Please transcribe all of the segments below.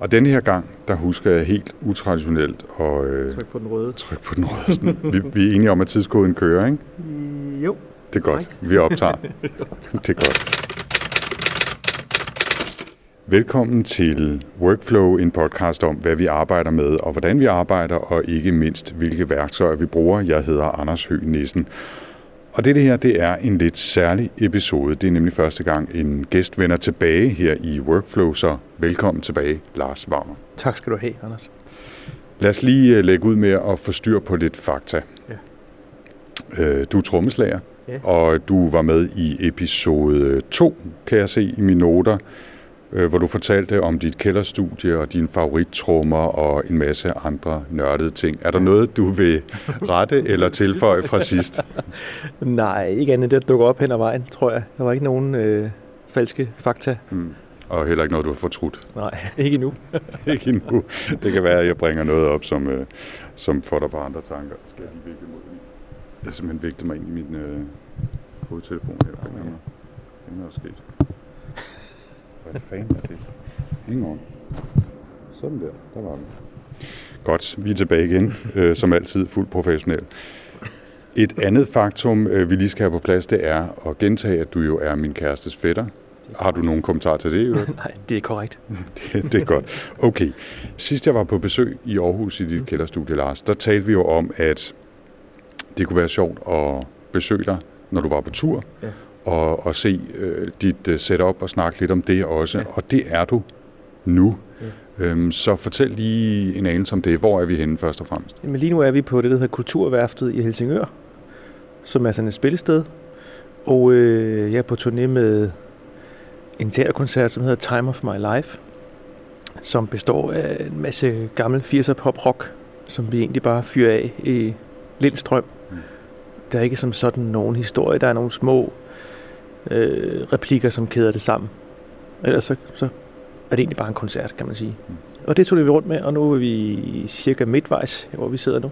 Og denne her gang, der husker jeg helt utraditionelt at øh, Tryk på den røde. trykke på den røde. Sådan. Vi, vi er enige om, at tidskoden kører, ikke? Jo. Det er godt. Vi optager. det er godt. Velkommen til Workflow, en podcast om, hvad vi arbejder med, og hvordan vi arbejder, og ikke mindst, hvilke værktøjer vi bruger. Jeg hedder Anders Høgh Nissen. Og det her, det er en lidt særlig episode. Det er nemlig første gang, en gæst vender tilbage her i Workflow, så velkommen tilbage, Lars Wagner. Tak skal du have, Anders. Lad os lige øh, lægge ud med at få styr på lidt fakta. Ja. Øh, Du er trommeslager, Ja. og du var med i episode 2, kan jeg se i mine noter, hvor du fortalte om dit kælderstudie og dine favorittrummer og en masse andre nørdede ting. Er der noget, du vil rette eller tilføje fra sidst? Nej, ikke andet det, dukker op hen ad vejen, tror jeg. Der var ikke nogen øh, falske fakta. Hmm. Og heller ikke noget, du har fortrudt. Nej, ikke endnu. Ikke endnu. Det kan være, at jeg bringer noget op, som, øh, som får dig på andre tanker. Skal jeg lige mod min? Jeg har simpelthen mig ind i min øh, hovedtelefon her. Det er noget er sket. Hvad fanden er det? Hang on. Sådan der. Der var den. Godt, vi er tilbage igen. Øh, som altid fuldt professionel. Et andet faktum, øh, vi lige skal have på plads, det er at gentage, at du jo er min kærestes fætter. Har du nogen kommentar til det? Nej, det er korrekt. Det, det er godt. Okay. Sidst jeg var på besøg i Aarhus i dit kælderstudie, Lars, der talte vi jo om, at det kunne være sjovt at besøge dig, når du var på tur, Ja. Og, og se øh, dit øh, setup og snakke lidt om det også. Ja. Og det er du nu. Ja. Øhm, så fortæl lige en anelse om det. Hvor er vi henne først og fremmest? Jamen, lige nu er vi på det, der hedder Kulturværftet i Helsingør, som er sådan et spillested. Og øh, jeg er på turné med en teaterkoncert, som hedder Time of My Life, som består af en masse gammel 80'er pop-rock, som vi egentlig bare fyrer af i Lindstrøm. Mm. Der er ikke som sådan nogen historie. Der er nogle små øh, replikker, som kæder det sammen. Ellers så, så er det egentlig bare en koncert, kan man sige. Mm. Og det tog vi rundt med, og nu er vi cirka midtvejs, hvor vi sidder nu.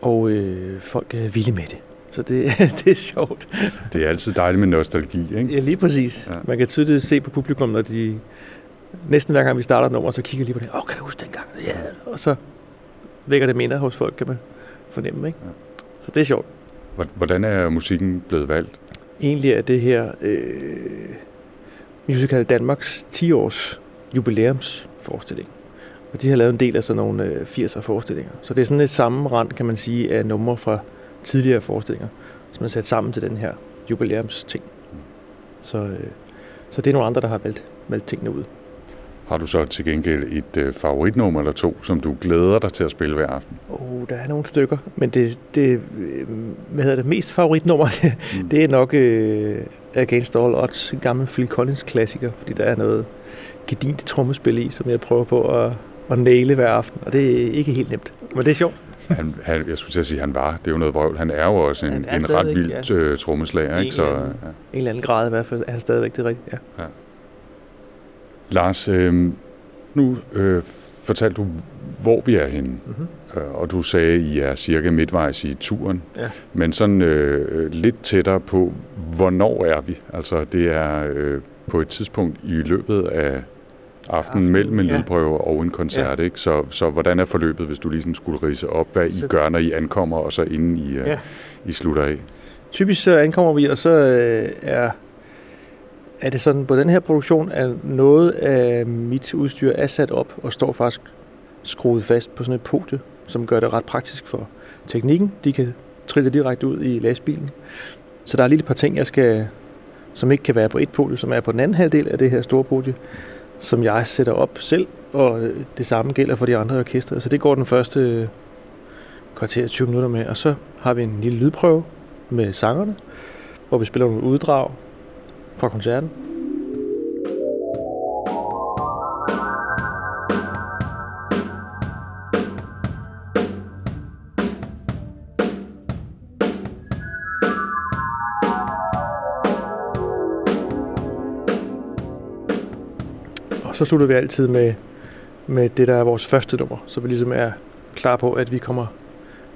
Og øh, folk er vilde med det. Så det, det er sjovt. Det er altid dejligt med nostalgi, ikke? Ja, lige præcis. Ja. Man kan tydeligt se på publikum, når de... Næsten hver gang vi starter et nummer, så kigger lige på det. Åh, kan du huske dengang? Ja. Og så vækker det minder hos folk, kan man fornemme, ikke? Ja. Så det er sjovt. Hvor- Hvordan er musikken blevet valgt? Egentlig er det her øh, musical Danmarks 10-års jubilæumsforestilling. Og de har lavet en del af sådan nogle øh, 80'er forestillinger. Så det er sådan et sammenrend, kan man sige, af numre fra tidligere forestillinger, som er sat sammen til den her jubilæumsting. Så, øh, så det er nogle andre, der har valgt, valgt tingene ud. Har du så til gengæld et øh, favoritnummer eller to, som du glæder dig til at spille hver aften? Oh, der er nogle stykker, men det, det øh, hvad hedder det, mest favoritnummer, det, Mm. det er nok øh, Against All Odds, en gammel Phil Collins klassiker, fordi der er noget gedint trommespil i, som jeg prøver på at, at næle hver aften, og det er ikke helt nemt, men det er sjovt. Han, han, jeg skulle til at sige, at han var. Det er jo noget vrøvl. Han er jo også en, en ret vild øh, trommeslager. En Ikke? Så, ja. En eller anden grad i hvert fald er han stadigvæk det rigtige. Ja. Lars, øh, nu øh, fortalte du, hvor vi er henne. Mm-hmm. Og du sagde, at I er cirka midtvejs i turen. Ja. Men sådan øh, lidt tættere på, hvornår er vi? Altså, det er øh, på et tidspunkt i løbet af aftenen, Aftenen, mellem en ja. lydprøve og en koncert. Ikke? Så, så hvordan er forløbet, hvis du lige sådan skulle rise op, hvad I Så- gør, når I ankommer, og så inden I, øh, Ja. I slutter af? Typisk så ankommer vi, og så øh, er, er det sådan, på den her produktion, at noget af mit udstyr er sat op og står faktisk skruet fast på sådan et podie, som gør det ret praktisk for teknikken. De kan trille direkte ud i lastbilen. Så der er lige et par ting, jeg skal, som ikke kan være på et podie, som er på den anden halvdel af det her store podie, som jeg sætter op selv, og det samme gælder for de andre orkestre. Så det går den første kvarter 20 minutter med, og så har vi en lille lydprøve med sangerne, hvor vi spiller nogle uddrag fra koncerten. Og så slutter vi altid med, med det, der er vores første nummer, så vi ligesom er klar på, at vi kommer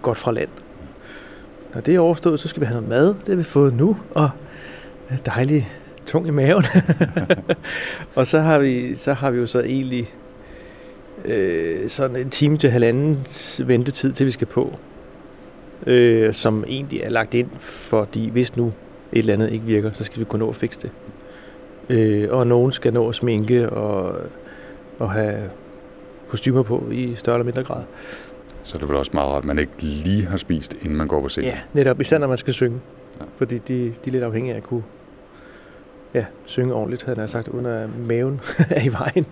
godt fra land. Når det er overstået, så skal vi have noget mad. Det har vi fået nu, og øh, dejlige tung i maven. og så har, vi, så har vi jo så egentlig øh, sådan en time til halvandens ventetid, til vi skal på. Øh, som egentlig er lagt ind, fordi hvis nu et eller andet ikke virker, så skal vi kunne nå at fikse det. Øh, og nogen skal nå at sminke og, og have kostymer på i større eller mindre grad. Så det er vel også meget rart, at man ikke lige har spist, inden man går på scenen. Ja, netop især når man skal synge. Ja. Fordi de, de er lidt afhængige af at kunne ja, synge ordentligt, havde jeg sagt, uden at maven er i vejen.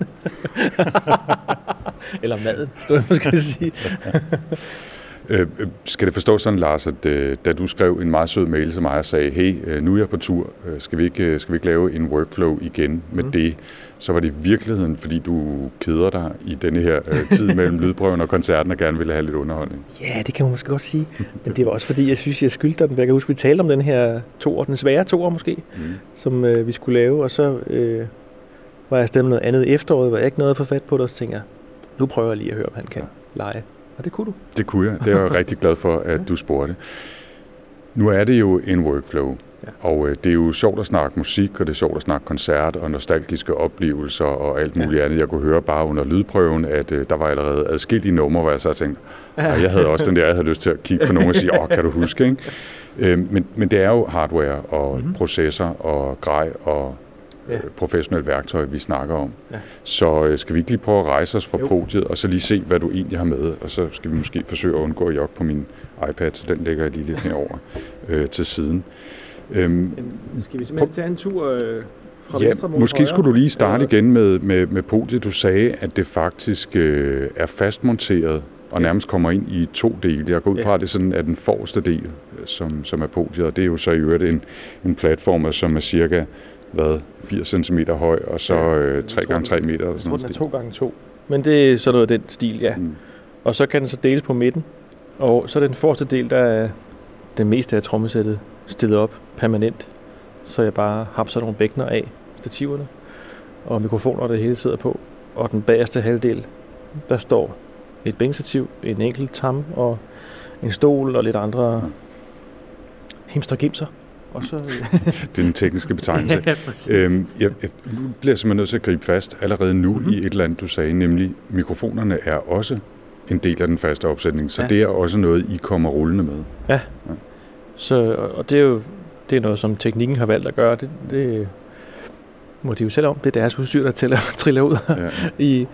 Eller maden, skulle jeg måske sige. Øh, øh, skal det forstås sådan, Lars, at øh, da du skrev en meget sød mail til mig og sagde, hey, øh, nu er jeg på tur, skal, vi ikke, skal vi ikke lave en workflow igen med Mhm. det? Så var det i virkeligheden, fordi du keder dig i denne her øh, tid mellem lydprøven og koncerten og gerne ville have lidt underholdning. Ja, det kan man måske godt sige. Men det var også fordi, jeg synes, jeg skyldte dig den. Jeg kan huske, vi talte om den her toer, den svære toer måske, Mm. som øh, vi skulle lave. Og så øh, var jeg stemt noget andet efteråret, hvor jeg ikke nåede at få fat på det. Og så tænkte jeg, nu prøver jeg lige at høre, om han kan lege. Og det kunne du. Det kunne jeg. Det er jeg rigtig glad for, at du spurgte. Nu er det jo en workflow, Ja. og øh, det er jo sjovt at snakke musik, og det er sjovt at snakke koncert og nostalgiske oplevelser og alt muligt Ja. andet. Jeg kunne høre bare under lydprøven, at øh, der var allerede adskillige numre, hvor jeg så tænkte, og jeg havde også den der, jeg havde lyst til at kigge på nogen og sige, åh, kan du huske, ikke? Øh, men, men det er jo hardware og Mhm. mm-hmm. processor og grej og Ja. øh, professionelt værktøj, vi snakker om. Ja. Så øh, skal vi ikke lige prøve at rejse os fra Jo. podiet, og så lige se, hvad du egentlig har med, og så skal vi måske forsøge at undgå at jogge på min iPad, så den lægger jeg lige lidt herover øh, til siden. Øhm, Skal vi simpelthen tage en tur øh, ja, måske skulle du lige starte igen med, med, med podiet. Du sagde, at det faktisk øh, er fastmonteret og nærmest kommer ind i to dele. Jeg går ud fra, at det sådan er den forreste del, øh, som, som er podiet, og det er jo så i øvrigt en, en platform, som er cirka hvad, 80 cm høj, og så øh, jeg 3 tror, gange 3 den- meter. Eller Jeg sådan tror, den er noget. to gange to. Men det er sådan noget af den stil, ja. Mm. Og så kan den så deles på midten. Og så er den forreste del, der er det meste af trommesættet stillet op permanent. Så jeg bare hapser nogle bækkener af stativerne. Og mikrofoner, der hele sidder på. Og den bagerste halvdel, der står et bænkstativ, en enkelt tam og en stol og lidt andre himster. Og så... Det er den tekniske betegnelse. ja. Øhm, jeg, jeg, bliver simpelthen nødt til at gribe fast allerede nu Mhm. mm-hmm. i et eller andet, du sagde, nemlig mikrofonerne er også en del af den faste opsætning, så Ja. ja. det er også noget, I kommer rullende med. Så, og og det er jo det er noget, som teknikken har valgt at gøre. Det, det må de jo selv om. Det er deres udstyr, der tæller, triller ud Ja. i,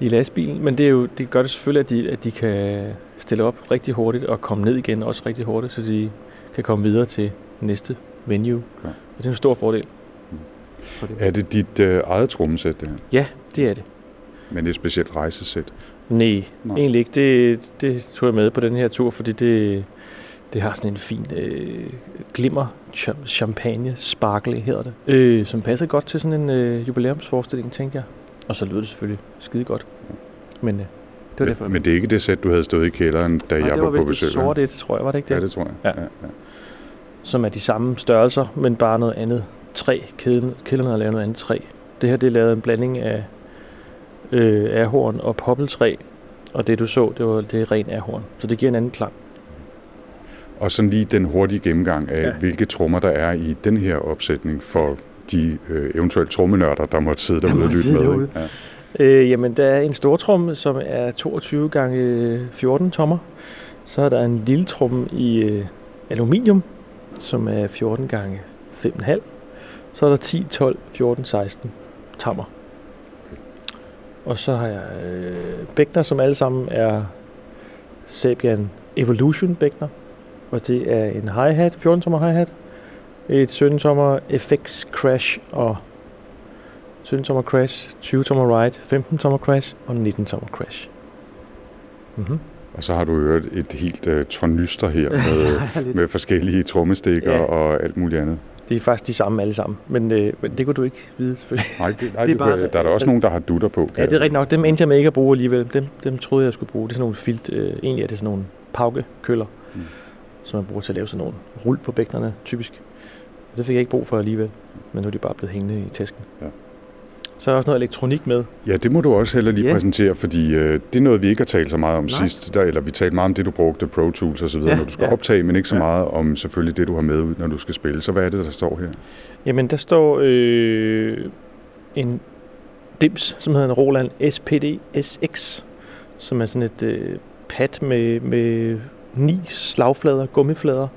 i lastbilen. Men det, er jo, det gør det selvfølgelig, at de, at de kan stille op rigtig hurtigt og komme ned igen også rigtig hurtigt, så de kan komme videre til næste venue. Ja. Og det er en stor fordel. Mm. For det. Er det dit øh, eget trommesæt, det her? Ja, det er det. Men det er et specielt rejsesæt? Nej, Nej. egentlig ikke. Det, det tog jeg med på den her tur, fordi det, det har sådan en fin øh, glimmer, cham- champagne, sparkle hedder det, øh, som passer godt til sådan en øh, jubilæumsforestilling, tænkte jeg. Og så lyder det selvfølgelig skide godt. Men øh, det var derfor. Men, men det er ikke det sæt, du havde stået i kælderen, da Nej, jeg det var, var på vist besøg? et sort et, tror jeg, var det ikke det? Ja, det tror jeg. Ja. Ja, ja. Som er de samme størrelser, men bare noget andet træ. Kæden, kælderne har lavet noget andet træ. Det her, det er lavet en blanding af øh, ahorn og poppeltræ. Og det du så, det var det er ren ahorn. Så det giver en anden klang. Og sådan lige den hurtige gennemgang af, Ja. hvilke trommer der er i den her opsætning for de øh, eventuelt trommenørder, der måtte sidde derude og lytte med. derude. Ikke? Ja. Øh, jamen, der er en stor tromme, som er 22 gange 14 tommer. Så er der en lille tromme i øh, aluminium, som er 14 gange 5,5. Så er der 10, 12, 14, 16 tammer. Og så har jeg øh, bækner, som alle sammen er Sabian Evolution bækner. Og det er en hi-hat, 14 tommer hi-hat, et 17 tommer FX Crash og 17 tommer Crash, 20 tommer Ride, 15 tommer Crash og 19 tommer Crash. Mm-hmm. Og så har du hørt et helt øh, tornyster her med, med forskellige trommestikker Ja. og alt muligt andet. Det er faktisk de samme alle sammen, men, øh, men det kunne du ikke vide selvfølgelig. Nej, det, nej Det er bare- der er der også nogen, der har dutter på. Kan Ja, det er rigtigt nok. Dem endte jeg med ikke at bruge alligevel. Dem, dem troede jeg, skulle bruge. Det er sådan nogle filt. Øh, egentlig er det sådan nogle paukekøller, mm. Som man bruger til at lave sådan nogle rul på bækkenerne, typisk. Det fik jeg ikke brug for alligevel, men nu er de bare blevet hængende i tasken. Ja. Så er der også noget elektronik med. Ja, det må du også heller lige yeah. præsentere, fordi øh, det er noget, vi ikke har talt så meget om Nej. Sidst. Der, eller vi talte meget om det, du brugte, Pro Tools osv., Ja, når du skal ja. optage, men ikke så ja. meget om selvfølgelig det, du har med ud, når du skal spille. Så hvad er det, der står her? Jamen, der står øh, en dims, som hedder en Roland SPD SX, som er sådan et øh, pad med, med ni slagflader, gummiflader.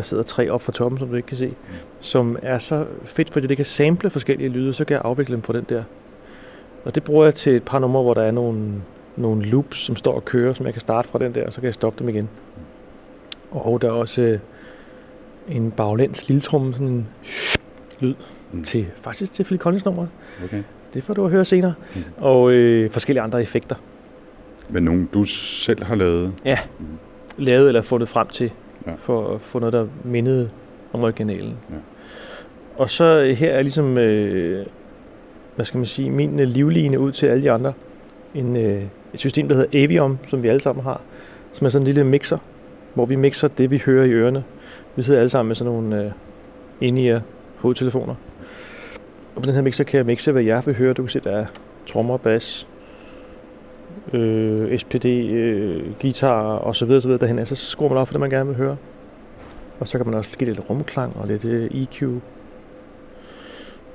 Der sidder tre op fra toppen, som du ikke kan se. Som er så fedt, fordi det kan sample forskellige lyde, så kan jeg afvikle dem på den der. Og det bruger jeg til et par numre, hvor der er nogle, nogle loops, som står og kører, som jeg kan starte fra den der, og så kan jeg stoppe dem igen. Og der er også øh, en baglæns lilletrum, sådan en lyd, Mm. til, faktisk til Phil Collins nummer. Okay. Det får du at høre senere. Mm. Og øh, forskellige andre effekter. Men nogen, du selv har lavet? Ja. Mm. Lavet eller fundet frem til, Ja. for at få noget, der mindede om originalen. Ja. Og så øh, her er ligesom, øh, hvad skal man sige, min øh, livline ud til alle de andre. En, øh, et system, der hedder Aviom, som vi alle sammen har, som er sådan en lille mixer, hvor vi mixer det, vi hører i ørerne. Vi sidder alle sammen med sådan nogle øh, inde hovedtelefoner. Og på den her mixer kan jeg mixe, hvad jeg vil høre. Du kan se, der er trommer, bas, øh, SPD, øh, guitar og så videre, så videre derhen. af. Så skruer man op for det, man gerne vil høre. Og så kan man også give lidt rumklang og lidt øh, EQ.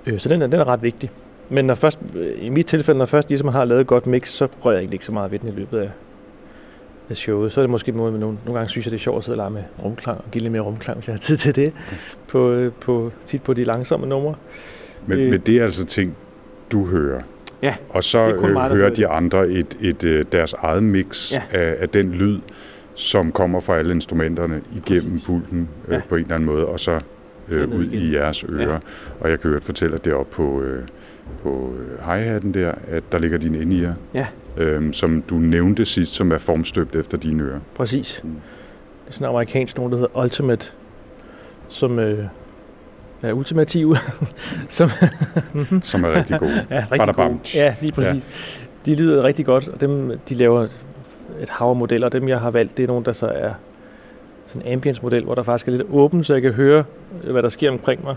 Øh, så den er, den er ret vigtig. Men når først, øh, i mit tilfælde, når først ligesom har lavet et godt mix, så rører jeg egentlig ikke så meget ved den i løbet af, af showet. Så er det måske en måde, men nogle, nogle gange synes jeg, det er sjovt at sidde og lege med rumklang og give lidt mere rumklang, hvis jeg har tid til det. På, øh, på, tit på de langsomme numre. Men, Øh. men det er altså ting, du hører? Ja, Og så kun øh, hører de andre et, et, øh, deres eget mix Ja. af, af den lyd, som kommer fra alle instrumenterne igennem Præcis. pulten øh, Ja. på en eller anden måde, og så øh, ud i jeres ører. Ja. Og jeg kan høre fortælle, at det er oppe på, øh, på øh, hi-hatten der, at der ligger din ind Ja. øhm, som du nævnte sidst, som er formstøbt efter dine ører. Præcis. Mm. Det er sådan en amerikansk nogen, der hedder Ultimate, som øh, er ultimativ, som Mhm. Som er rigtig god. ja, rigtig Badabam. gode. Ja, lige præcis. Ja. De lyder rigtig godt, og dem, de laver et hav af modeller. Dem, jeg har valgt, det er nogle, der så er sådan en ambience-model, hvor der faktisk er lidt åben, så jeg kan høre, øh, hvad der sker omkring mig,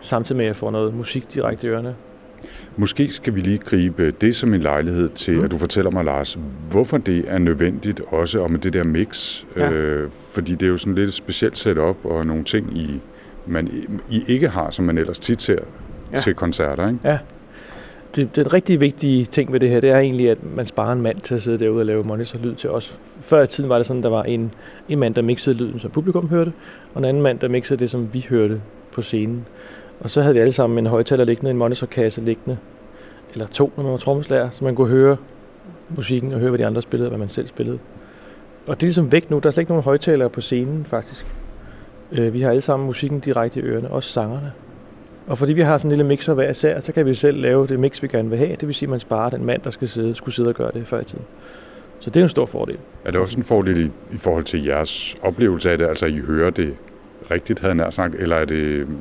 samtidig med, at jeg får noget musik direkte i ørerne. Måske skal vi lige gribe det som en lejlighed til, Mm. at du fortæller mig, Lars, hvorfor det er nødvendigt også og med det der mix. Ja. Øh, fordi det er jo sådan lidt et specielt setup og nogle ting, I, man I ikke har, som man ellers tit ser Ja. ja. til koncerter. Ikke? det, den rigtig vigtige ting ved det her, det er egentlig, at man sparer en mand til at sidde derude og lave monitorlyd til os. Før i tiden var det sådan, at der var en, en mand, der mixede lyden, som publikum hørte, og en anden mand, der mixede det, som vi hørte på scenen. Og så havde vi alle sammen en højtaler liggende, en monitorkasse liggende, eller to, når man var trommeslager, så man kunne høre musikken og høre, hvad de andre spillede, og hvad man selv spillede. Og det er ligesom væk nu. Der er slet ikke nogen højtalere på scenen, faktisk. Øh, vi har alle sammen musikken direkte i ørerne, også sangerne. Og fordi vi har sådan en lille mixer hver især, så kan vi selv lave det mix, vi gerne vil have. Det vil sige, at man sparer den mand, der skal sidde, skulle sidde og gøre det før i tiden. Så det er en stor fordel. Er det også en fordel i, i forhold til jeres oplevelse af det? Altså, I hører det rigtigt, havde jeg nær sagt, eller er det mm,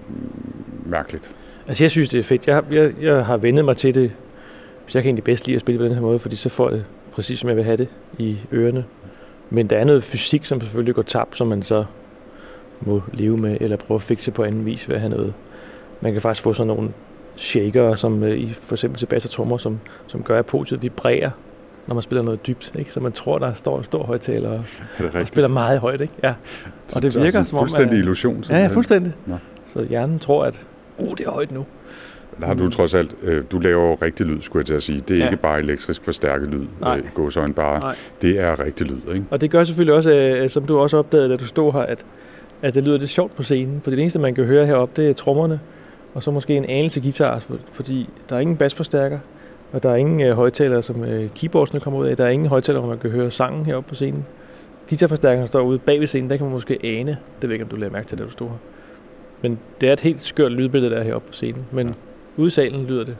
mærkeligt? Altså jeg synes, det er fedt. Jeg, har- jeg, jeg har vendet mig til det. Så jeg kan egentlig bedst lide at spille på den her måde, fordi så får jeg det præcis, som jeg vil have det i ørerne. Men der er noget fysik, som selvfølgelig går tabt, som man så må leve med, eller prøve at fikse på anden vis ved at have noget. Man kan faktisk få sådan nogle shaker, som øh, i for eksempel til bass og trommer, som, som gør, at podiet vibrerer, når man spiller noget dybt. Ikke? Så man tror, der står en stor højtaler og, Er det og spiller meget højt. Ikke? Ja. og det virker, sådan som om, fuldstændig at- illusion. Ja, ja, fuldstændig. Nå. Så hjernen tror, at oh, det er højt nu. Der har du trods alt, øh, du laver jo rigtig lyd, skulle jeg til at sige. Det er Ja. ikke bare elektrisk forstærket lyd, Nej. øh, gåsøjne bare. Nej. Det er rigtig lyd, ikke? Og det gør selvfølgelig også, øh, som du også opdagede, da du stod her, at, at det lyder lidt sjovt på scenen. For det eneste, man kan høre heroppe, det er trommerne, og så måske en anelse guitar, for, fordi der er ingen basforstærker, og der er ingen øh, højtalere, som øh, keyboardsene kommer ud af. Der er ingen højtalere, hvor man kan høre sangen heroppe på scenen. Guitarforstærkeren står ude bag ved scenen, der kan man måske ane. Det ved jeg ikke, om du lagde mærke til, da du stod her. Men det er et helt skørt lydbillede, der er heroppe på scenen. Men ude i salen lyder det,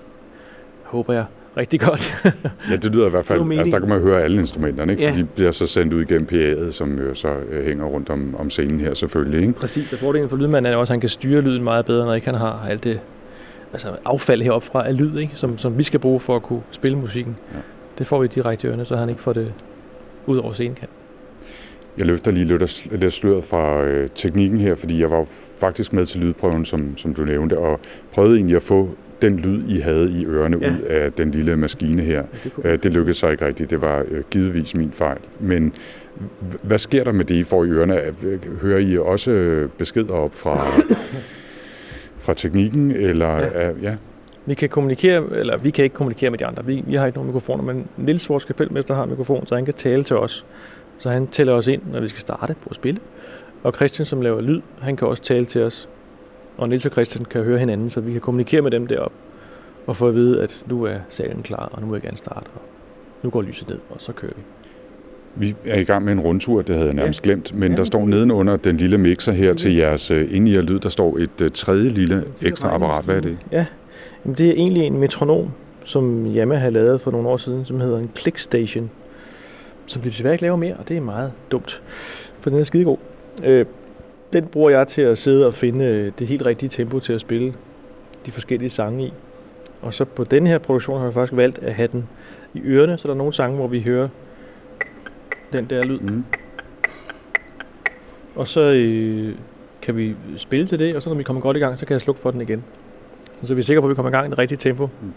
håber jeg, rigtig godt. Ja, det lyder i hvert fald, altså der kan man høre alle instrumenterne, ikke? Ja. For de bliver så sendt ud igennem PA'et, som jo så øh, hænger rundt om, om scenen her selvfølgelig, ikke? Præcis, og fordelen for lydmanden er også, at han kan styre lyden meget bedre, når ikke han har alt det altså affald heroppe fra af lyd, ikke? Som, som vi skal bruge for at kunne spille musikken. Ja. Det får vi direkte i ørerne, så han ikke får det ud over scenekanten. Jeg løfter lige lidt, sløret fra øh, teknikken her, fordi jeg var faktisk med til lydprøven, som, som du nævnte, og prøvede egentlig at få den lyd, I havde i ørerne Ja. ud af den lille maskine her. Det. Øh, Det lykkedes så ikke rigtigt. Det var øh, givetvis min fejl. Men hvad sker der med det, I får i ørerne? Øh, Hører I også beskeder op fra, fra teknikken? Eller, Ja. ja. ja. Vi kan kommunikere, eller vi kan ikke kommunikere med de andre. Vi, vi har ikke nogen mikrofoner, men Nils, vores kapelmester, har en mikrofon, så han kan tale til os. Så han tæller os ind, når vi skal starte på at spille. Og Christian, som laver lyd, han kan også tale til os. Og Nils og Christian kan høre hinanden, så vi kan kommunikere med dem deroppe. Og få at vide, at nu er salen klar, og nu vil jeg gerne starte. Og nu går lyset ned, og så kører vi. Vi er i gang med en rundtur, det havde jeg nærmest ja. glemt, men ja. der står nedenunder den lille mixer her til jeres uh, ind i lyd, der står et uh, tredje lille ekstra apparat. Hvad er det? Ja, Jamen, det er egentlig en metronom, som Yamaha har lavet for nogle år siden, som hedder en Click Station, som vi desværre ikke laver mere, og det er meget dumt, for den er skidegod. Øh, den bruger jeg til at sidde og finde øh, det helt rigtige tempo til at spille de forskellige sange i. Og så på den her produktion har vi faktisk valgt at have den i ørerne, så der er nogle sange, hvor vi hører den der lyd. Mm. Og så øh, kan vi spille til det, og så når vi kommer godt i gang, så kan jeg slukke for den igen. Så vi er sikre på, at vi kommer i gang i det rigtige tempo. Mm.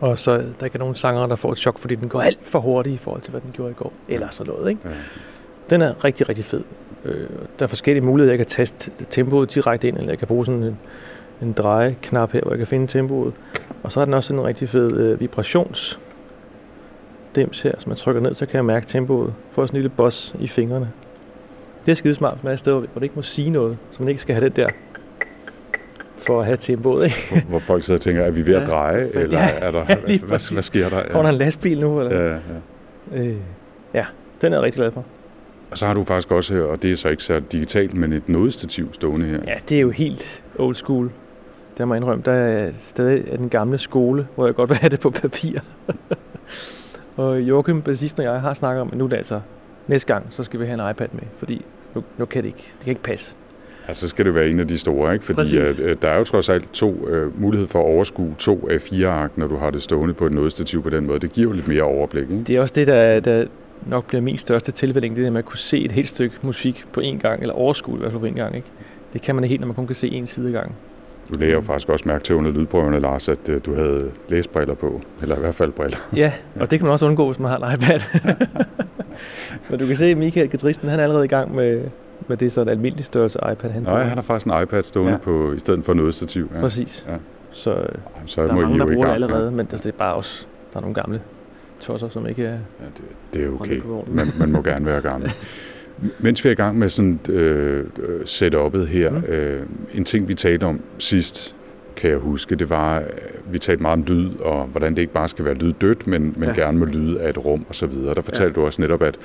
Og så der ikke er nogen sanger, der får et chok, fordi den går alt for hurtigt i forhold til, hvad den gjorde i går. Eller sådan noget, ikke? Ja. Den er rigtig, rigtig fed. Øh, der er forskellige muligheder. Jeg kan taste tempoet direkte ind, eller jeg kan bruge sådan en, en drejeknap her, hvor jeg kan finde tempoet. Og så er den også en rigtig fed øh, vibrations dims her, som jeg trykker ned, så kan jeg mærke tempoet. Får sådan en lille boss i fingrene. Det er skidesmart, når jeg er et sted, hvor det ikke må sige noget, så man ikke skal have den der for at have tempoet. Ikke? Hvor, hvor folk sidder og tænker, er vi ved at dreje, ja. eller ja, er der, ja, hvad, hvad sker der? Ja. Kommer der en lastbil nu? Eller? Ja, ja. Øh, ja, den er jeg rigtig glad for. Og så har du faktisk også, og det er så ikke så digitalt, men et nådestativ stående her. Ja, det er jo helt old school. Det må jeg indrømme. Der er stadig den gamle skole, hvor jeg godt vil have det på papir. og Joachim, bassisten og jeg har snakket om, at nu er det altså næste gang, så skal vi have en iPad med, fordi nu, nu kan det ikke, det kan ikke passe. Ja, så skal det være en af de store, ikke? Fordi at, øh, der er jo trods alt to uh, mulighed for at overskue to af fire ark, når du har det stående på et nådestativ på den måde. Det giver jo lidt mere overblik, ikke? Det er også det, der, der nok bliver min største tilvænning, det er, at man kunne se et helt stykke musik på en gang, eller overskue i hvert fald på en gang, ikke? Det kan man ikke helt, når man kun kan se en side gang. Du lærer jo faktisk også mærke til under lydprøverne, Lars, at uh, du havde læsbriller på, eller i hvert fald briller. Ja, og det kan man også undgå, hvis man har en iPad. Men du kan se, at Michael Gadristen, han er allerede i gang med, men det så en almindelig størrelse iPad, han Nej, han har faktisk en iPad stående ja. på, i stedet for noget stativ. Ja. Præcis. Ja. Så, så der er mange, der bruger det allerede, ja. men det er bare også, der er nogle gamle tosser, som ikke er... Ja, det, det er okay. Man, man må gerne være gammel. Mens vi er i gang med sådan øh, setup'et her, mm. øh, en ting vi talte om sidst, kan jeg huske, det var, vi talte meget om lyd, og hvordan det ikke bare skal være lyd dødt, men, men ja. gerne må lyde af et rum og så videre. Der fortalte ja. du også netop, at,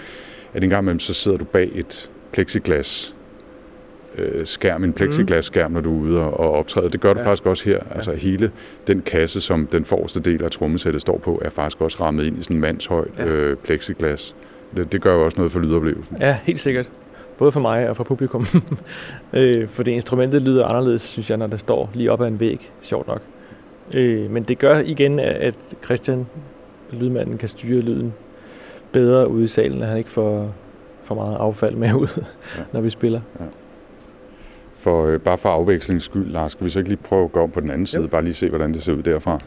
at en gang imellem, så sidder du bag et, plexiglas øh, skærm, en plexiglas skærm, når du er ude og optræde. Det gør du ja. faktisk også her. Ja. Altså hele den kasse, som den forreste del af trommesættet står på, er faktisk også rammet ind i sådan en mandshøjt ja. øh, plexiglas. Det, det gør jo også noget for lydoplevelsen. Ja, helt sikkert. Både for mig og for publikum. øh, for det instrumentet lyder anderledes, synes jeg, når det står lige op ad en væg. Sjovt nok. Øh, men det gør igen, at Christian, lydmanden, kan styre lyden bedre ude i salen, at han ikke får for meget affald med ud, ja. når vi spiller. Ja. For, øh, bare for afvekslings skyld, Lars, skal vi så ikke lige prøve at gå om på den anden side, jo. bare lige se, hvordan det ser ud derfra?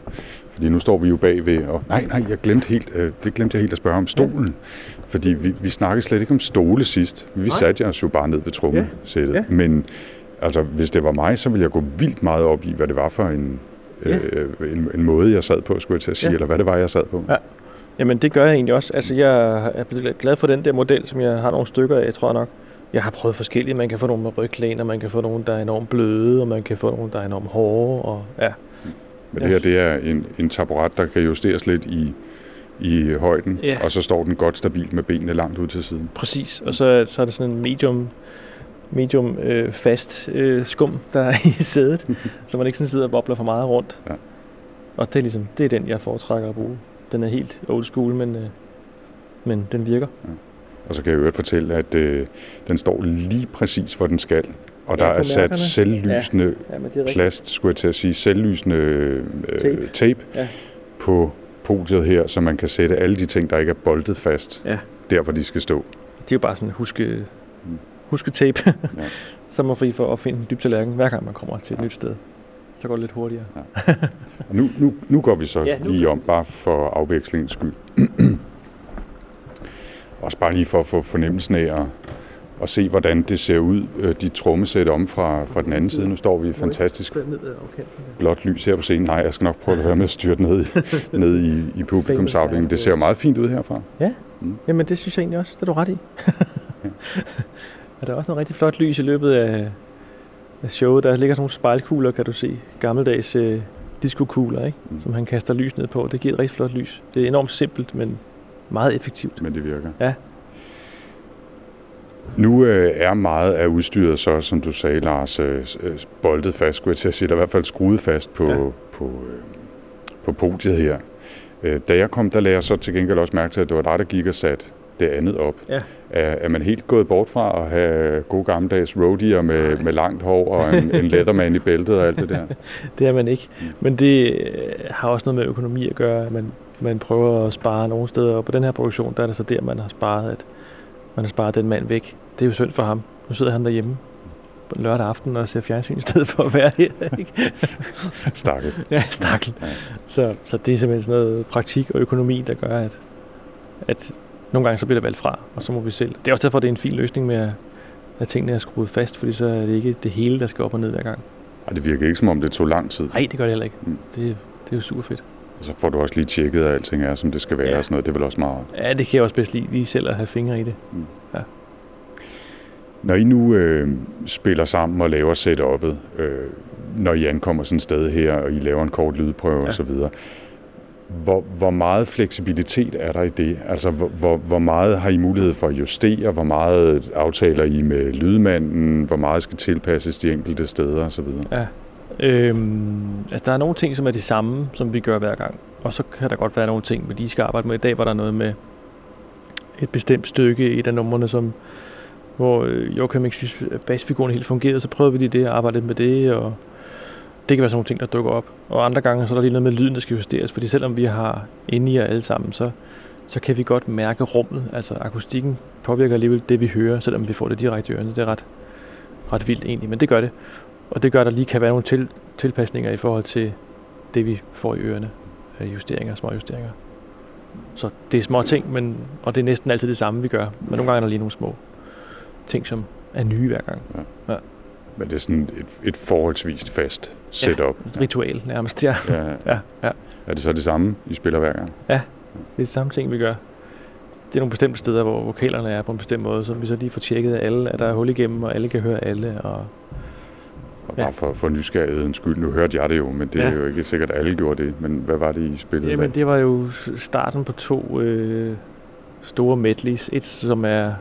Fordi nu står vi jo bagved, og nej, nej, jeg glemte helt, øh, det glemte jeg helt at spørge om stolen. Ja. Fordi vi, vi snakkede slet ikke om stole sidst. Vi nej. satte os jo bare ned ved trommesættet. Ja. Ja. Men altså, hvis det var mig, så ville jeg gå vildt meget op i, hvad det var for en, ja. øh, en, en måde, jeg sad på, skulle jeg til at sige, ja. eller hvad det var, jeg sad på. Ja. Jamen det gør jeg egentlig også. Altså jeg er blevet glad for den der model, som jeg har nogle stykker af, tror jeg nok. Jeg har prøvet forskellige. Man kan få nogle med ryglæn, og man kan få nogle, der er enormt bløde, og man kan få nogle, der er enormt hårde. Og, ja. Men det her, det er en, en taburet, der kan justeres lidt i, i højden, ja. og så står den godt stabilt med benene langt ud til siden. Præcis, og så, så er det sådan en medium, medium øh, fast øh, skum, der er i sædet, så man ikke sådan sidder og bobler for meget rundt. Ja. Og det er ligesom, det er den, jeg foretrækker at bruge. Den er helt old school, men, øh, men den virker. Ja. Og så kan jeg jo fortælle, at øh, den står lige præcis, hvor den skal. Og ja, der er sat selvlysende ja. Ja, plast, skulle jeg til at sige, selvlysende øh, tape, tape ja. på podiet her, så man kan sætte alle de ting, der ikke er boltet fast, ja. der hvor de skal stå. Det er jo bare sådan huske, huske tape, ja. så man fri for at finde en dyb tallerken, hver gang man kommer til et ja. nyt sted så går det lidt hurtigere. Ja. nu, nu, nu går vi så ja, nu. lige om, bare for afvekslingens skyld. Også bare lige for at få fornemmelsen af at, og se, hvordan det ser ud, øh, de trommesæt om fra, fra den anden side. Nu står vi i fantastisk blåt lys her på scenen. Nej, jeg skal nok prøve at være med at styre ned, ned i, i publikumsafdelingen. Det ser meget fint ud herfra. Ja, mm. jamen det synes jeg egentlig også. Det er du ret i. Og der er også noget rigtig flot lys i løbet af, af showet. Der ligger sådan nogle spejlkugler, kan du se. Gammeldags øh, diskokugler, ikke? Mm. som han kaster lys ned på. Det giver et rigtig flot lys. Det er enormt simpelt, men meget effektivt. Men det virker. Ja. Nu øh, er meget af udstyret så, som du sagde, Lars, øh, øh boldet fast, skulle jeg til at sige, eller i hvert fald skruet fast på, ja. på, øh, på podiet her. Øh, da jeg kom, der lagde jeg så til gengæld også mærke til, at det var dig, der gik og satte det andet op. Ja. Er, er man helt gået bort fra at have gode gammeldags roadier med, med langt hår og en, en letterman i bæltet og alt det der? det er man ikke. Mm. Men det øh, har også noget med økonomi at gøre. Man, man prøver at spare nogle steder, og på den her produktion, der er det så der, man har sparet, at man har sparet den mand væk. Det er jo synd for ham. Nu sidder han derhjemme lørdag aften og ser fjernsyn i stedet for at være her. Ikke? stakkel. Ja, stakkel. Ja. Så, så det er simpelthen sådan noget praktik og økonomi, der gør, at, at nogle gange så bliver det valgt fra, og så må vi selv. Det er også derfor, det er en fin løsning med, at, at tingene er skruet fast, fordi så er det ikke det hele, der skal op og ned hver gang. Og det virker ikke, som om det tog lang tid. Nej, det gør det heller ikke. Mm. Det, det er jo super fedt. Og så får du også lige tjekket, at alting er, som det skal være ja. og sådan noget. Det er vel også meget... Ja, det kan jeg også bedst lide, lige selv at have fingre i det. Mm. Ja. Når I nu øh, spiller sammen og laver setup'et, øh, når I ankommer sådan et sted her, og I laver en kort lydprøve ja. osv., hvor, hvor meget fleksibilitet er der i det? Altså, hvor, hvor meget har I mulighed for at justere? Hvor meget aftaler I med lydmanden? Hvor meget skal tilpasses de enkelte steder osv.? Ja. Øhm, altså, der er nogle ting, som er de samme, som vi gør hver gang. Og så kan der godt være nogle ting, vi lige skal arbejde med. I dag var der noget med et bestemt stykke i et af numrene, som, hvor øh, Joachim ikke synes, at basfiguren helt fungerede. Så prøvede vi lige det og arbejdede med det, og det kan være sådan nogle ting, der dukker op. Og andre gange så er der lige noget med lyden, der skal justeres, fordi selvom vi har inde i alle sammen, så, så kan vi godt mærke rummet. Altså akustikken påvirker alligevel det, vi hører, selvom vi får det direkte i ørerne. Det er ret, ret vildt egentlig, men det gør det. Og det gør, at der lige kan være nogle til, tilpasninger i forhold til det, vi får i ørerne. Justeringer, små justeringer. Så det er små ting, men, og det er næsten altid det samme, vi gør. Men nogle gange er der lige nogle små ting, som er nye hver gang. Ja. ja. Men det er sådan et, et forholdsvis fast setup. Ja, et ritual nærmest, ja. Ja, ja. ja. Er det så det samme, I spiller hver gang? Ja, det er det samme ting, vi gør. Det er nogle bestemte steder, hvor vokalerne er på en bestemt måde, så vi så lige får tjekket af alle, at der er hul igennem, og alle kan høre alle. Og, og bare ja. for, for nysgerrighedens skyld, nu hørte jeg det jo, men det ja. er jo ikke sikkert, at alle gjorde det. Men hvad var det, I spillede? Jamen, det var jo starten på to øh, store medleys. Et, som er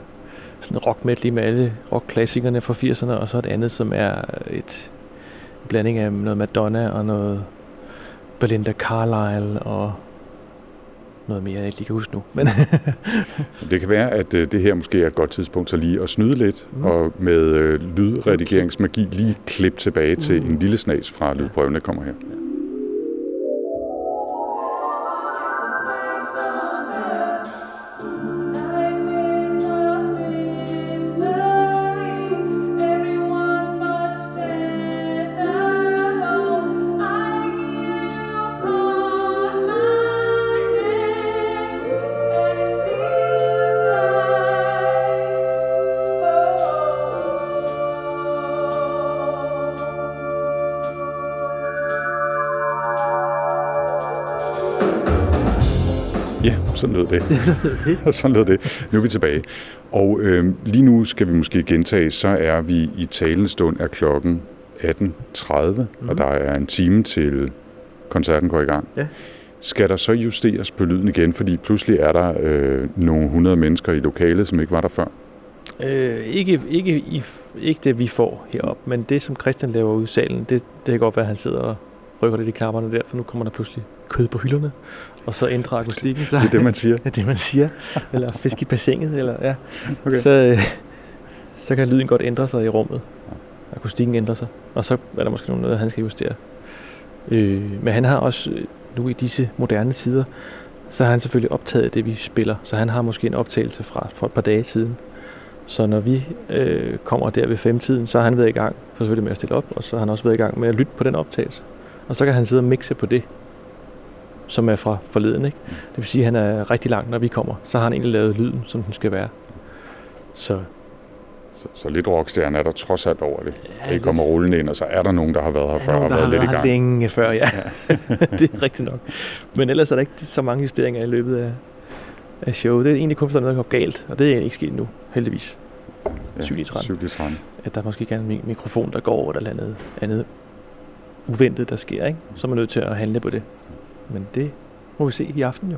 sådan rock medley med alle rockklassikerne fra 80'erne, og så et andet, som er et blanding af noget Madonna og noget Belinda Carlisle og noget mere, jeg ikke lige kan huske nu. Men det kan være, at øh, det her måske er et godt tidspunkt til lige at snyde lidt, mm. og med øh, lydredigeringsmagi lige klippe tilbage mm. til en lille snas fra lydprøven, der kommer her. Sådan lød det. det. sådan lød det. Nu er vi tilbage. Og øh, lige nu skal vi måske gentage, så er vi i talende stund af klokken 18.30, mm. og mhm. der er en time til koncerten går i gang. Ja. Skal der så justeres på lyden igen, fordi pludselig er der øh, nogle hundrede mennesker i lokalet, som ikke var der før? Øh, ikke, ikke, ikke det, vi får herop, men det, som Christian laver ude i salen, det, det kan godt være, at han sidder og rykker lidt i klapperne der, for nu kommer der pludselig kød på hylderne, og så ændrer akustikken sig. Det er det, man siger? Ja, det man siger. Eller fisk i bassinet, eller ja. Okay. Så, øh, så kan lyden godt ændre sig i rummet. Akustikken ændrer sig. Og så er der måske noget, han skal justere. Øh, men han har også, øh, nu i disse moderne tider, så har han selvfølgelig optaget det, vi spiller. Så han har måske en optagelse fra for et par dage siden. Så når vi øh, kommer der ved femtiden, så har han været i gang for selvfølgelig med at stille op, og så har han også været i gang med at lytte på den optagelse. Og så kan han sidde og mixe på det, som er fra forleden. Ikke? Det vil sige, at han er rigtig langt, når vi kommer. Så har han egentlig lavet lyden, som den skal være. Så, Så, så lidt rockstjerne er der trods alt over det. Ja, Ja, I kommer rullende ind, og så er der nogen, der har været her før og der været lidt i gang. længe før, ja. det er rigtigt nok. Men ellers er der ikke så mange justeringer i løbet af, af showet. Det er egentlig kun, hvis der er noget, der går galt, og det er ikke sket nu, heldigvis. I træn. At der måske ikke er en mi- mikrofon, der går, eller andet, andet uventet, der sker, ikke? Så er man nødt til at handle på det. Men det må vi se i aften jo.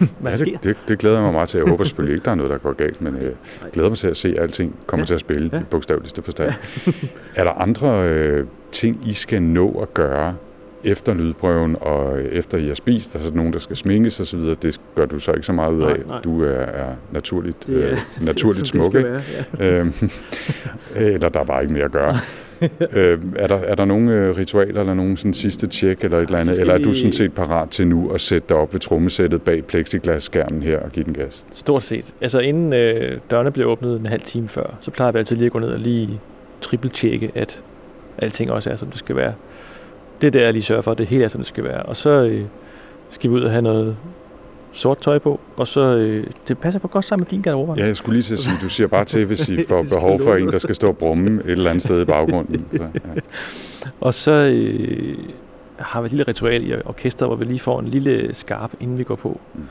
Hvad ja, det, sker. det, det glæder jeg mig meget til. Jeg håber selvfølgelig ikke, der er noget, der går galt, men jeg øh, glæder mig til at se, at alting kommer Ja. til at spille Ja. i bogstaveligste forstand. er der andre øh, ting, I skal nå at gøre efter lydprøven, og efter I har spist, der er så nogen, der skal sminkes osv., det gør du så ikke så meget ud af. Nej, nej. Du er, er naturligt, Det øh, naturligt det smuk, ikke? være, ja. Øhm, eller der er bare ikke mere at gøre. øh, er, der, er der nogle øh, ritualer, eller nogen sådan sidste tjek, eller et eller andet? Eller er du sådan set parat til nu at sætte dig op ved trommesættet bag plexiglasskærmen her og give den gas? Stort set. Altså inden øh, dørene bliver åbnet en halv time før, så plejer vi altid lige at gå ned og lige triple-tjekke, at alting også er, som det skal være. Det er der, jeg lige sørger for, at det hele er, som det skal være. Og så øh, skal vi ud og have noget sort tøj på, og så øh, det passer på godt sammen med din garderobe. Ja, jeg skulle lige til at sige, du siger bare til, hvis I får behov for en, der skal stå og brumme et eller andet sted i baggrunden. Så, ja. Og så øh, har vi et lille ritual i orkestret, hvor vi lige får en lille skarp, inden vi går på, Mm.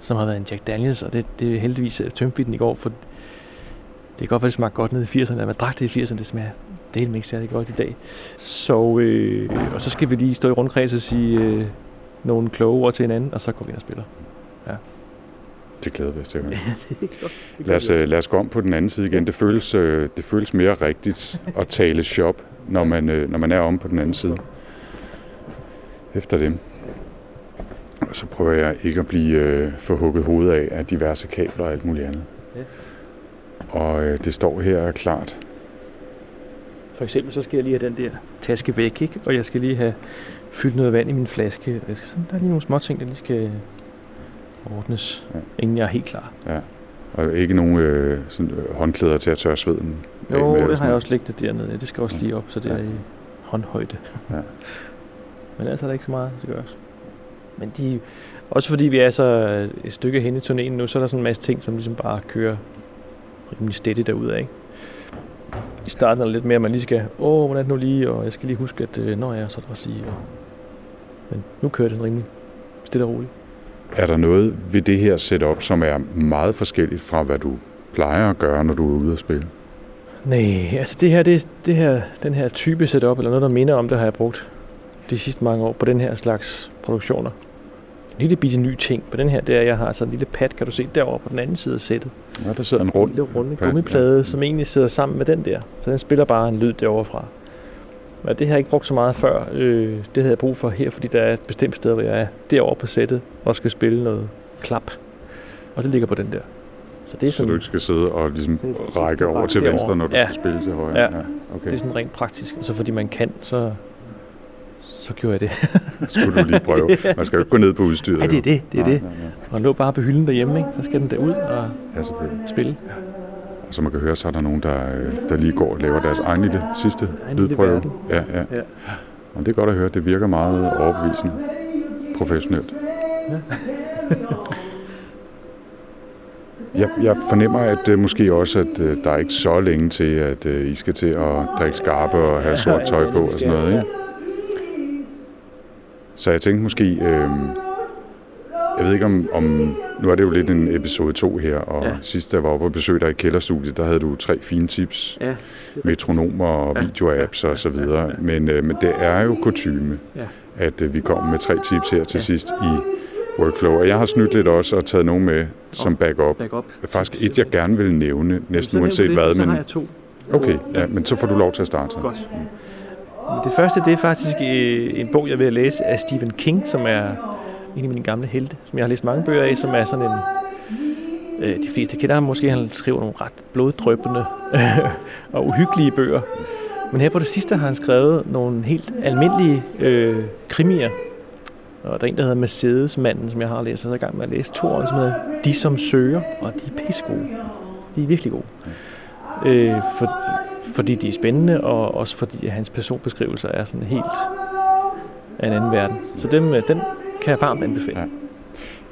som har været en Jack Daniels, og det, det er heldigvis øh, tømte vi den i går, for det kan godt være, det smagte godt ned i 80'erne, at man drak det i 80'erne, det smager det er ikke særlig godt i dag. Så, øh, og så skal vi lige stå i rundkreds og sige øh, nogle kloge ord til hinanden, og så går vi ind og spiller. Det glæder vi os til at høre. Lad os, øh, lad os gå om på den anden side igen. Det føles, øh, det føles mere rigtigt at tale shop, når man, øh, når man er om på den anden side. Efter det. Og så prøver jeg ikke at blive øh, forhugget hovedet af af diverse kabler og alt muligt andet. Ja. Og øh, det står her klart. For eksempel så skal jeg lige have den der taske væk, ikke? og jeg skal lige have fyldt noget vand i min flaske. Jeg skal sådan, der er lige nogle små ting, der lige skal ordnes, Ja. ja. inden jeg er helt klar. Og ikke nogen øh, sådan, øh, håndklæder til at tørre sveden af Jo, med, det har jeg også liggende dernede. Ja, det skal også Ja. lige op, så det Ja. er i håndhøjde. Ja. Men ellers er der ikke så meget, der skal gøres. Men de, også fordi vi er så et stykke hen i turnéen nu, så er der sådan en masse ting, som ligesom bare kører rimelig stedigt derudad, ikke? I starten er der lidt mere, at man lige skal, åh, hvordan er det nu lige, og jeg skal lige huske, at øh, når jeg er, så er det også lige, og... Men nu kører det sådan rimelig stille og roligt. Er der noget ved det her setup, som er meget forskelligt fra, hvad du plejer at gøre, når du er ude at spille? Nej, altså det her, det, det her, den her type setup, eller noget, der minder om det, har jeg brugt de sidste mange år på den her slags produktioner. En lille bitte ny ting på den her, det er, at jeg har sådan en lille pad, kan du se derovre på den anden side af sættet. Ja, der sidder en En rund. lille runde pad, gummiplade, ja. som egentlig sidder sammen med den der. Så den spiller bare en lyd derovre fra. Og det har jeg ikke brugt så meget før. Øh, det havde jeg brug for her, fordi der er et bestemt sted, hvor jeg er derovre på sættet og skal spille noget klap. Og det ligger på den der. Så det er Så sådan, du ikke skal sidde og ligesom række over til derovre. venstre, når du Ja. skal spille til højre. Ja. okay. det er sådan rent praktisk. Og så fordi man kan, så, så gjorde jeg det. skulle du lige prøve. Man skal jo ikke gå ned på udstyret. Ja, det er jo. det. Det er Nej, det. nej, nej. Og lå bare på hylden derhjemme, ikke? Så skal den derud og Ja, selvfølgelig. spille. Og som man kan høre, så er der nogen, der, øh, der lige går og laver deres egen lille sidste Egen lille lydprøve. verden. Ja, ja. Ja. Og det er godt at høre. Det virker meget overbevisende. Professionelt. Ja. Jeg, jeg fornemmer, at uh, måske også, at uh, der er ikke så længe til, at uh, I skal til at drikke skarpe og have sort tøj på og sådan noget, ikke? Så jeg tænkte måske, øh, jeg ved ikke om, om, nu er det jo lidt en episode 2 her, og ja. Sidst jeg var oppe og besøgte dig i kælderstudiet, der havde du tre fine tips, Ja. metronomer og Ja. videoapps og så videre, men, øh, men det er jo kutyme, Ja. at øh, vi kommer med tre tips her til Ja. sidst i workflow, og jeg har snydt lidt også og taget nogle med som backup. Back up. Faktisk et, jeg gerne vil nævne, næsten Så uanset det, hvad, Så har men jeg to. okay, ja, men så får du lov til at starte. Godt. Det første, det er faktisk øh, en bog, jeg vil læse af Stephen King, som er en af mine gamle helte, som jeg har læst mange bøger af, som er sådan en... Øh, de fleste kender ham måske, han skriver nogle ret bloddrøbende og uhyggelige bøger. Men her på det sidste har han skrevet nogle helt almindelige øh, krimier. Og der er en, der hedder Mercedes-manden, som jeg har læst, og så er jeg i gang med at læse to år, som hedder De som søger, og de er pissegode. De er virkelig gode. Øh, for, fordi de er spændende, og også fordi hans personbeskrivelser er sådan helt af en anden verden. Så dem, øh, den kan jeg varmt anbefale. Ja.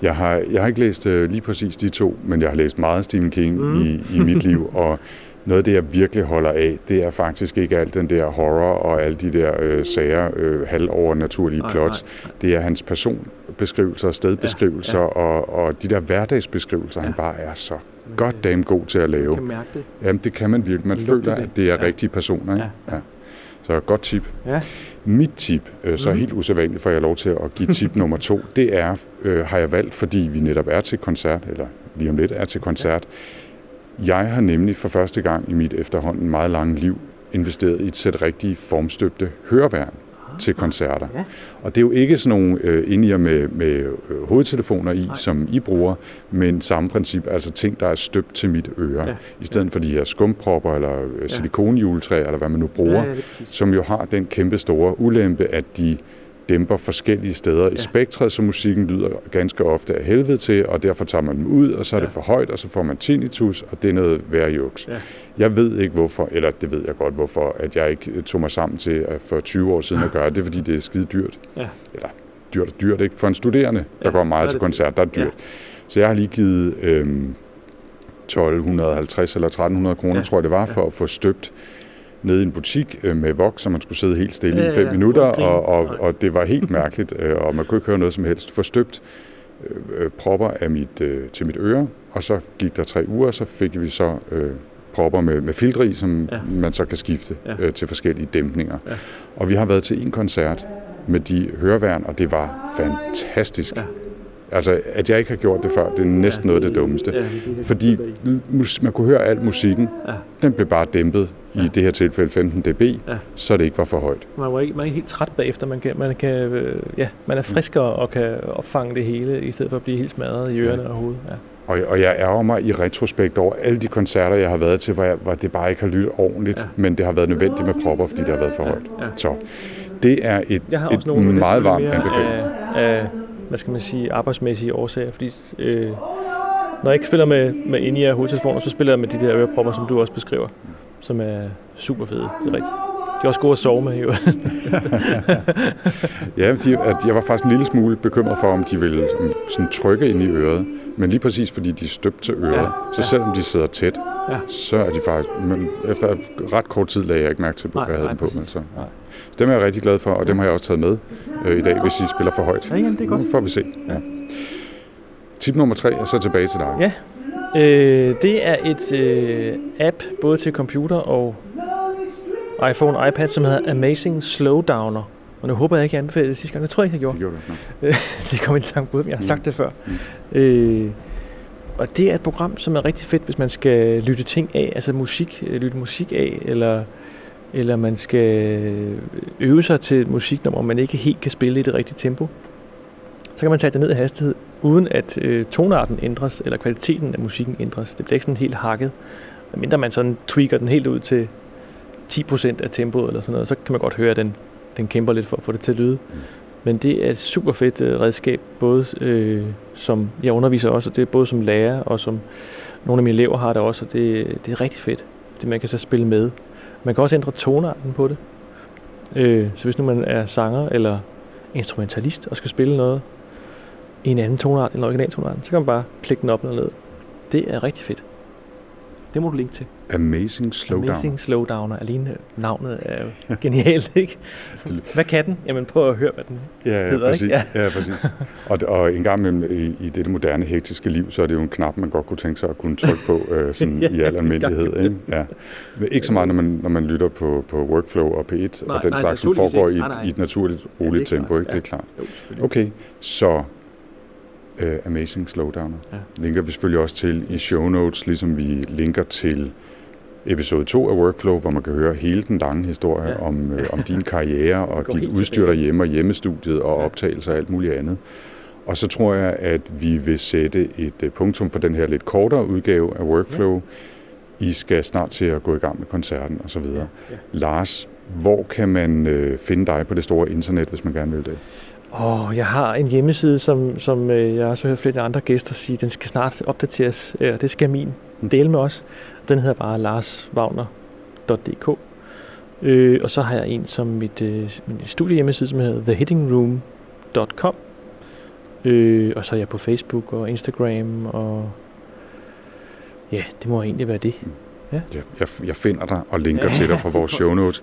Jeg har, jeg har ikke læst uh, lige præcis de to, men jeg har læst meget Stephen King Mm. i, i mit liv, og noget af det, jeg virkelig holder af, det er faktisk ikke alt den der horror og alle de der øh, sager, øh, halvovernaturlige Nej, plots. nej, Det er hans personbeskrivelser, stedbeskrivelser Ja, ja, ja. Og, og de der hverdagsbeskrivelser, ja. han Ja. bare er så godt damn god til at lave. kan mærke det. Jamen, det kan man virkelig. Man Lugter føler, det. at det er Ja. rigtige personer. Ikke? Ja, ja. Så godt tip. Ja. Mit tip, øh, så Mhm. helt usædvanligt, for jeg har lov til at give tip nummer to, det er, øh, har jeg valgt, fordi vi netop er til koncert, eller lige om lidt er til koncert. Jeg har nemlig for første gang i mit efterhånden meget lange liv investeret i et sæt rigtige formstøbte høreværn til koncerter. Ja. Og det er jo ikke sådan nogle øh, ind med, med øh, hovedtelefoner i, Nej. som I bruger, men samme princip, altså ting, der er støbt til mit øre. Ja. I stedet for de her skumpropper eller øh, silikonjuletræ, eller hvad man nu bruger, Ja, ja, som jo har den kæmpe store ulempe, at de dæmper forskellige steder i Ja. spektret, så musikken lyder ganske ofte af helvede til, og derfor tager man dem ud, og så er Ja. det for højt, og så får man tinnitus, og det er noget værre juks. Ja. Jeg ved ikke hvorfor, eller det ved jeg godt hvorfor, at jeg ikke øh, tog mig sammen til at for 20 år siden at gøre det, fordi det er skide dyrt. Ja. Eller dyrt og dyrt, ikke? For en studerende, der Ja, går der meget er til det koncert, der er dyrt. Ja. Så jeg har lige givet øhm, 1250 eller 1300 kroner, Ja. tror jeg det var, Ja. for at få støbt nede i en butik øh, med voks, så man skulle sidde helt stille Ja, i fem ja. minutter, Uden penge. og, og, og det var helt mærkeligt, øh, og man kunne ikke høre noget som helst. Få støbt øh, øh, propper af mit, øh, til mit øre, og så gik der tre uger, så fik vi så øh, propper med, med filtre i, som Ja. man så kan skifte ja. øh, til forskellige dæmpninger. Ja. Og vi har været til en koncert med de høreværn, og det var fantastisk. Ja. Altså, at jeg ikke har gjort det før, det er næsten noget af det dummeste. Ja, det. Fordi man kunne høre al musikken, Ja. den blev bare dæmpet, i Ja. det her tilfælde 15 dB, Ja. så det ikke var for højt. Man, var ikke, man er ikke helt træt bagefter. Man, kan, man, kan, øh, ja, man er friskere og kan opfange det hele, i stedet for at blive helt smadret i ørerne og hovedet. Ja. Og, og jeg ærger mig i retrospekt over alle de koncerter, jeg har været til, hvor, jeg, hvor det bare ikke har lyttet ordentligt, Ja. ja. men det har været nødvendigt med propper, fordi det har været for højt. Ja. Så det er et, et meget varmt anbefaling. Af, af, hvad skal man sige, arbejdsmæssige årsager, fordi øh, når jeg ikke spiller med, med ind i hovedtelefoner, så spiller jeg med de der ørepropper, som du også beskriver, som er super fede, det er rigtigt. De er også gode at sove med, jo. Ja, de, at jeg var faktisk en lille smule bekymret for, om de ville um, sådan trykke ind i øret. Men lige præcis fordi de er støbt til øret, Ja, så ja. selvom de sidder tæt, Ja. så er de faktisk... Men efter ret kort tid lagde jeg ikke mærke til, at Nej, jeg havde nej, dem på. præcis. Men så, Nej. Dem er jeg rigtig glad for, og dem har jeg også taget med øh, i dag, hvis I spiller for højt. Ja, jamen, det er godt. Nu får vi se. Ja. Tip nummer tre er så tilbage til dig. Ja. Øh, det er et øh, app, både til computer og iPhone og iPad, som hedder Amazing Slowdowner. Og nu håber jeg ikke, jeg anbefalede det sidste gang. Det tror jeg ikke, jeg Det gjorde. gjorde du ikke. det kom i tanke på, jeg har Mm. sagt det før. Mm. Øh, og det er et program, som er rigtig fedt, hvis man skal lytte ting af, altså musik, øh, lytte musik af, eller, eller man skal øve sig til et musiknummer, man ikke helt kan spille i det rigtige tempo. Så kan man tage det ned i hastighed, uden at øh, tonarten ændres, eller kvaliteten af musikken ændres. Det bliver ikke sådan helt hakket. Mindre man sådan tweaker den helt ud til 10% af tempoet eller sådan noget, så kan man godt høre, at den, den kæmper lidt for at få det til at lyde. Men det er et super fedt øh, redskab, både øh, som jeg underviser også, og det er både som lærer og som nogle af mine elever har det også, og det, det er rigtig fedt, det man kan så spille med. Man kan også ændre tonarten på det. Øh, så hvis nu man er sanger eller instrumentalist og skal spille noget i en anden tonart end originaltonarten, så kan man bare klikke den op eller ned. Det er rigtig fedt. Det må du linke til. Amazing Slowdown. Amazing Slowdowner. Alene navnet er jo genialt, ikke? Det- Hvad kan den? Jamen prøv at høre, hvad den Ja, ja, hedder, præcis. ikke? Ja. ja, præcis. Og, og en gang imellem i, i dette moderne, hektiske liv, så er det jo en knap, man godt kunne tænke sig at kunne trykke på øh, sådan Ja, i al almindelighed. Ikke? Ja. Men ikke så meget, når man, når man lytter på, på Workflow og P1 Nej, og den nej, slags, som foregår i ikke. Nej, nej. i et naturligt, det roligt klart, tempo. Ikke? ja. Det er klart. Jo. Okay, så uh, Amazing Slowdowner Ja. linker vi selvfølgelig også til i show notes, ligesom vi linker til episode 2 af Workflow, hvor man kan høre hele den lange historie Ja. ja. om, øh, om din karriere og dit udstyr derhjemme og hjemmestudiet og Ja. optagelser og alt muligt andet. Og så tror jeg, at vi vil sætte et øh, punktum for den her lidt kortere udgave af Workflow. I skal snart til at gå i gang med koncerten osv. Ja. Lars, hvor kan man øh, finde dig på det store internet, hvis man gerne vil det? Åh, jeg har en hjemmeside, som, som øh, jeg også har hørt flere andre gæster sige, den skal snart opdateres, øh, og det skal min. Dele med os. Den hedder bare larswagner.dk. Øh, og så har jeg en som mit, øh, min studiehjemmeside, som hedder thehittingroom.com. Øh, og så er jeg på Facebook og Instagram, og ja, det må egentlig være det. Ja. Jeg, jeg, jeg finder dig og linker ja. til dig fra vores show notes.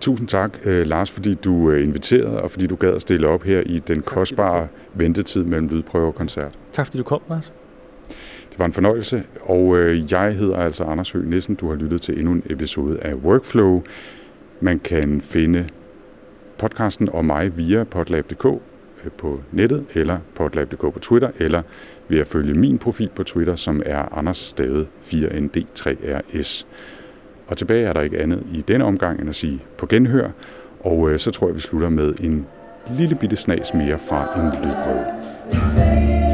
Tusind tak, øh, Lars, fordi du øh, inviterede, og fordi du gad at stille op her i den kostbare ventetid mellem lydprøve og koncert. Tak fordi du kom, Lars. Det var en fornøjelse, og øh, jeg hedder altså Anders Høgh Nissen. Du har lyttet til endnu en episode af Workflow. Man kan finde podcasten og mig via potlab.dk øh, på nettet, eller potlab.dk på Twitter, eller ved at følge min profil på Twitter, som er Anders Stade 4ND3RS. Og tilbage er der ikke andet i denne omgang end at sige på genhør, og øh, så tror jeg, vi slutter med en lille bitte snas mere fra en lydprøve.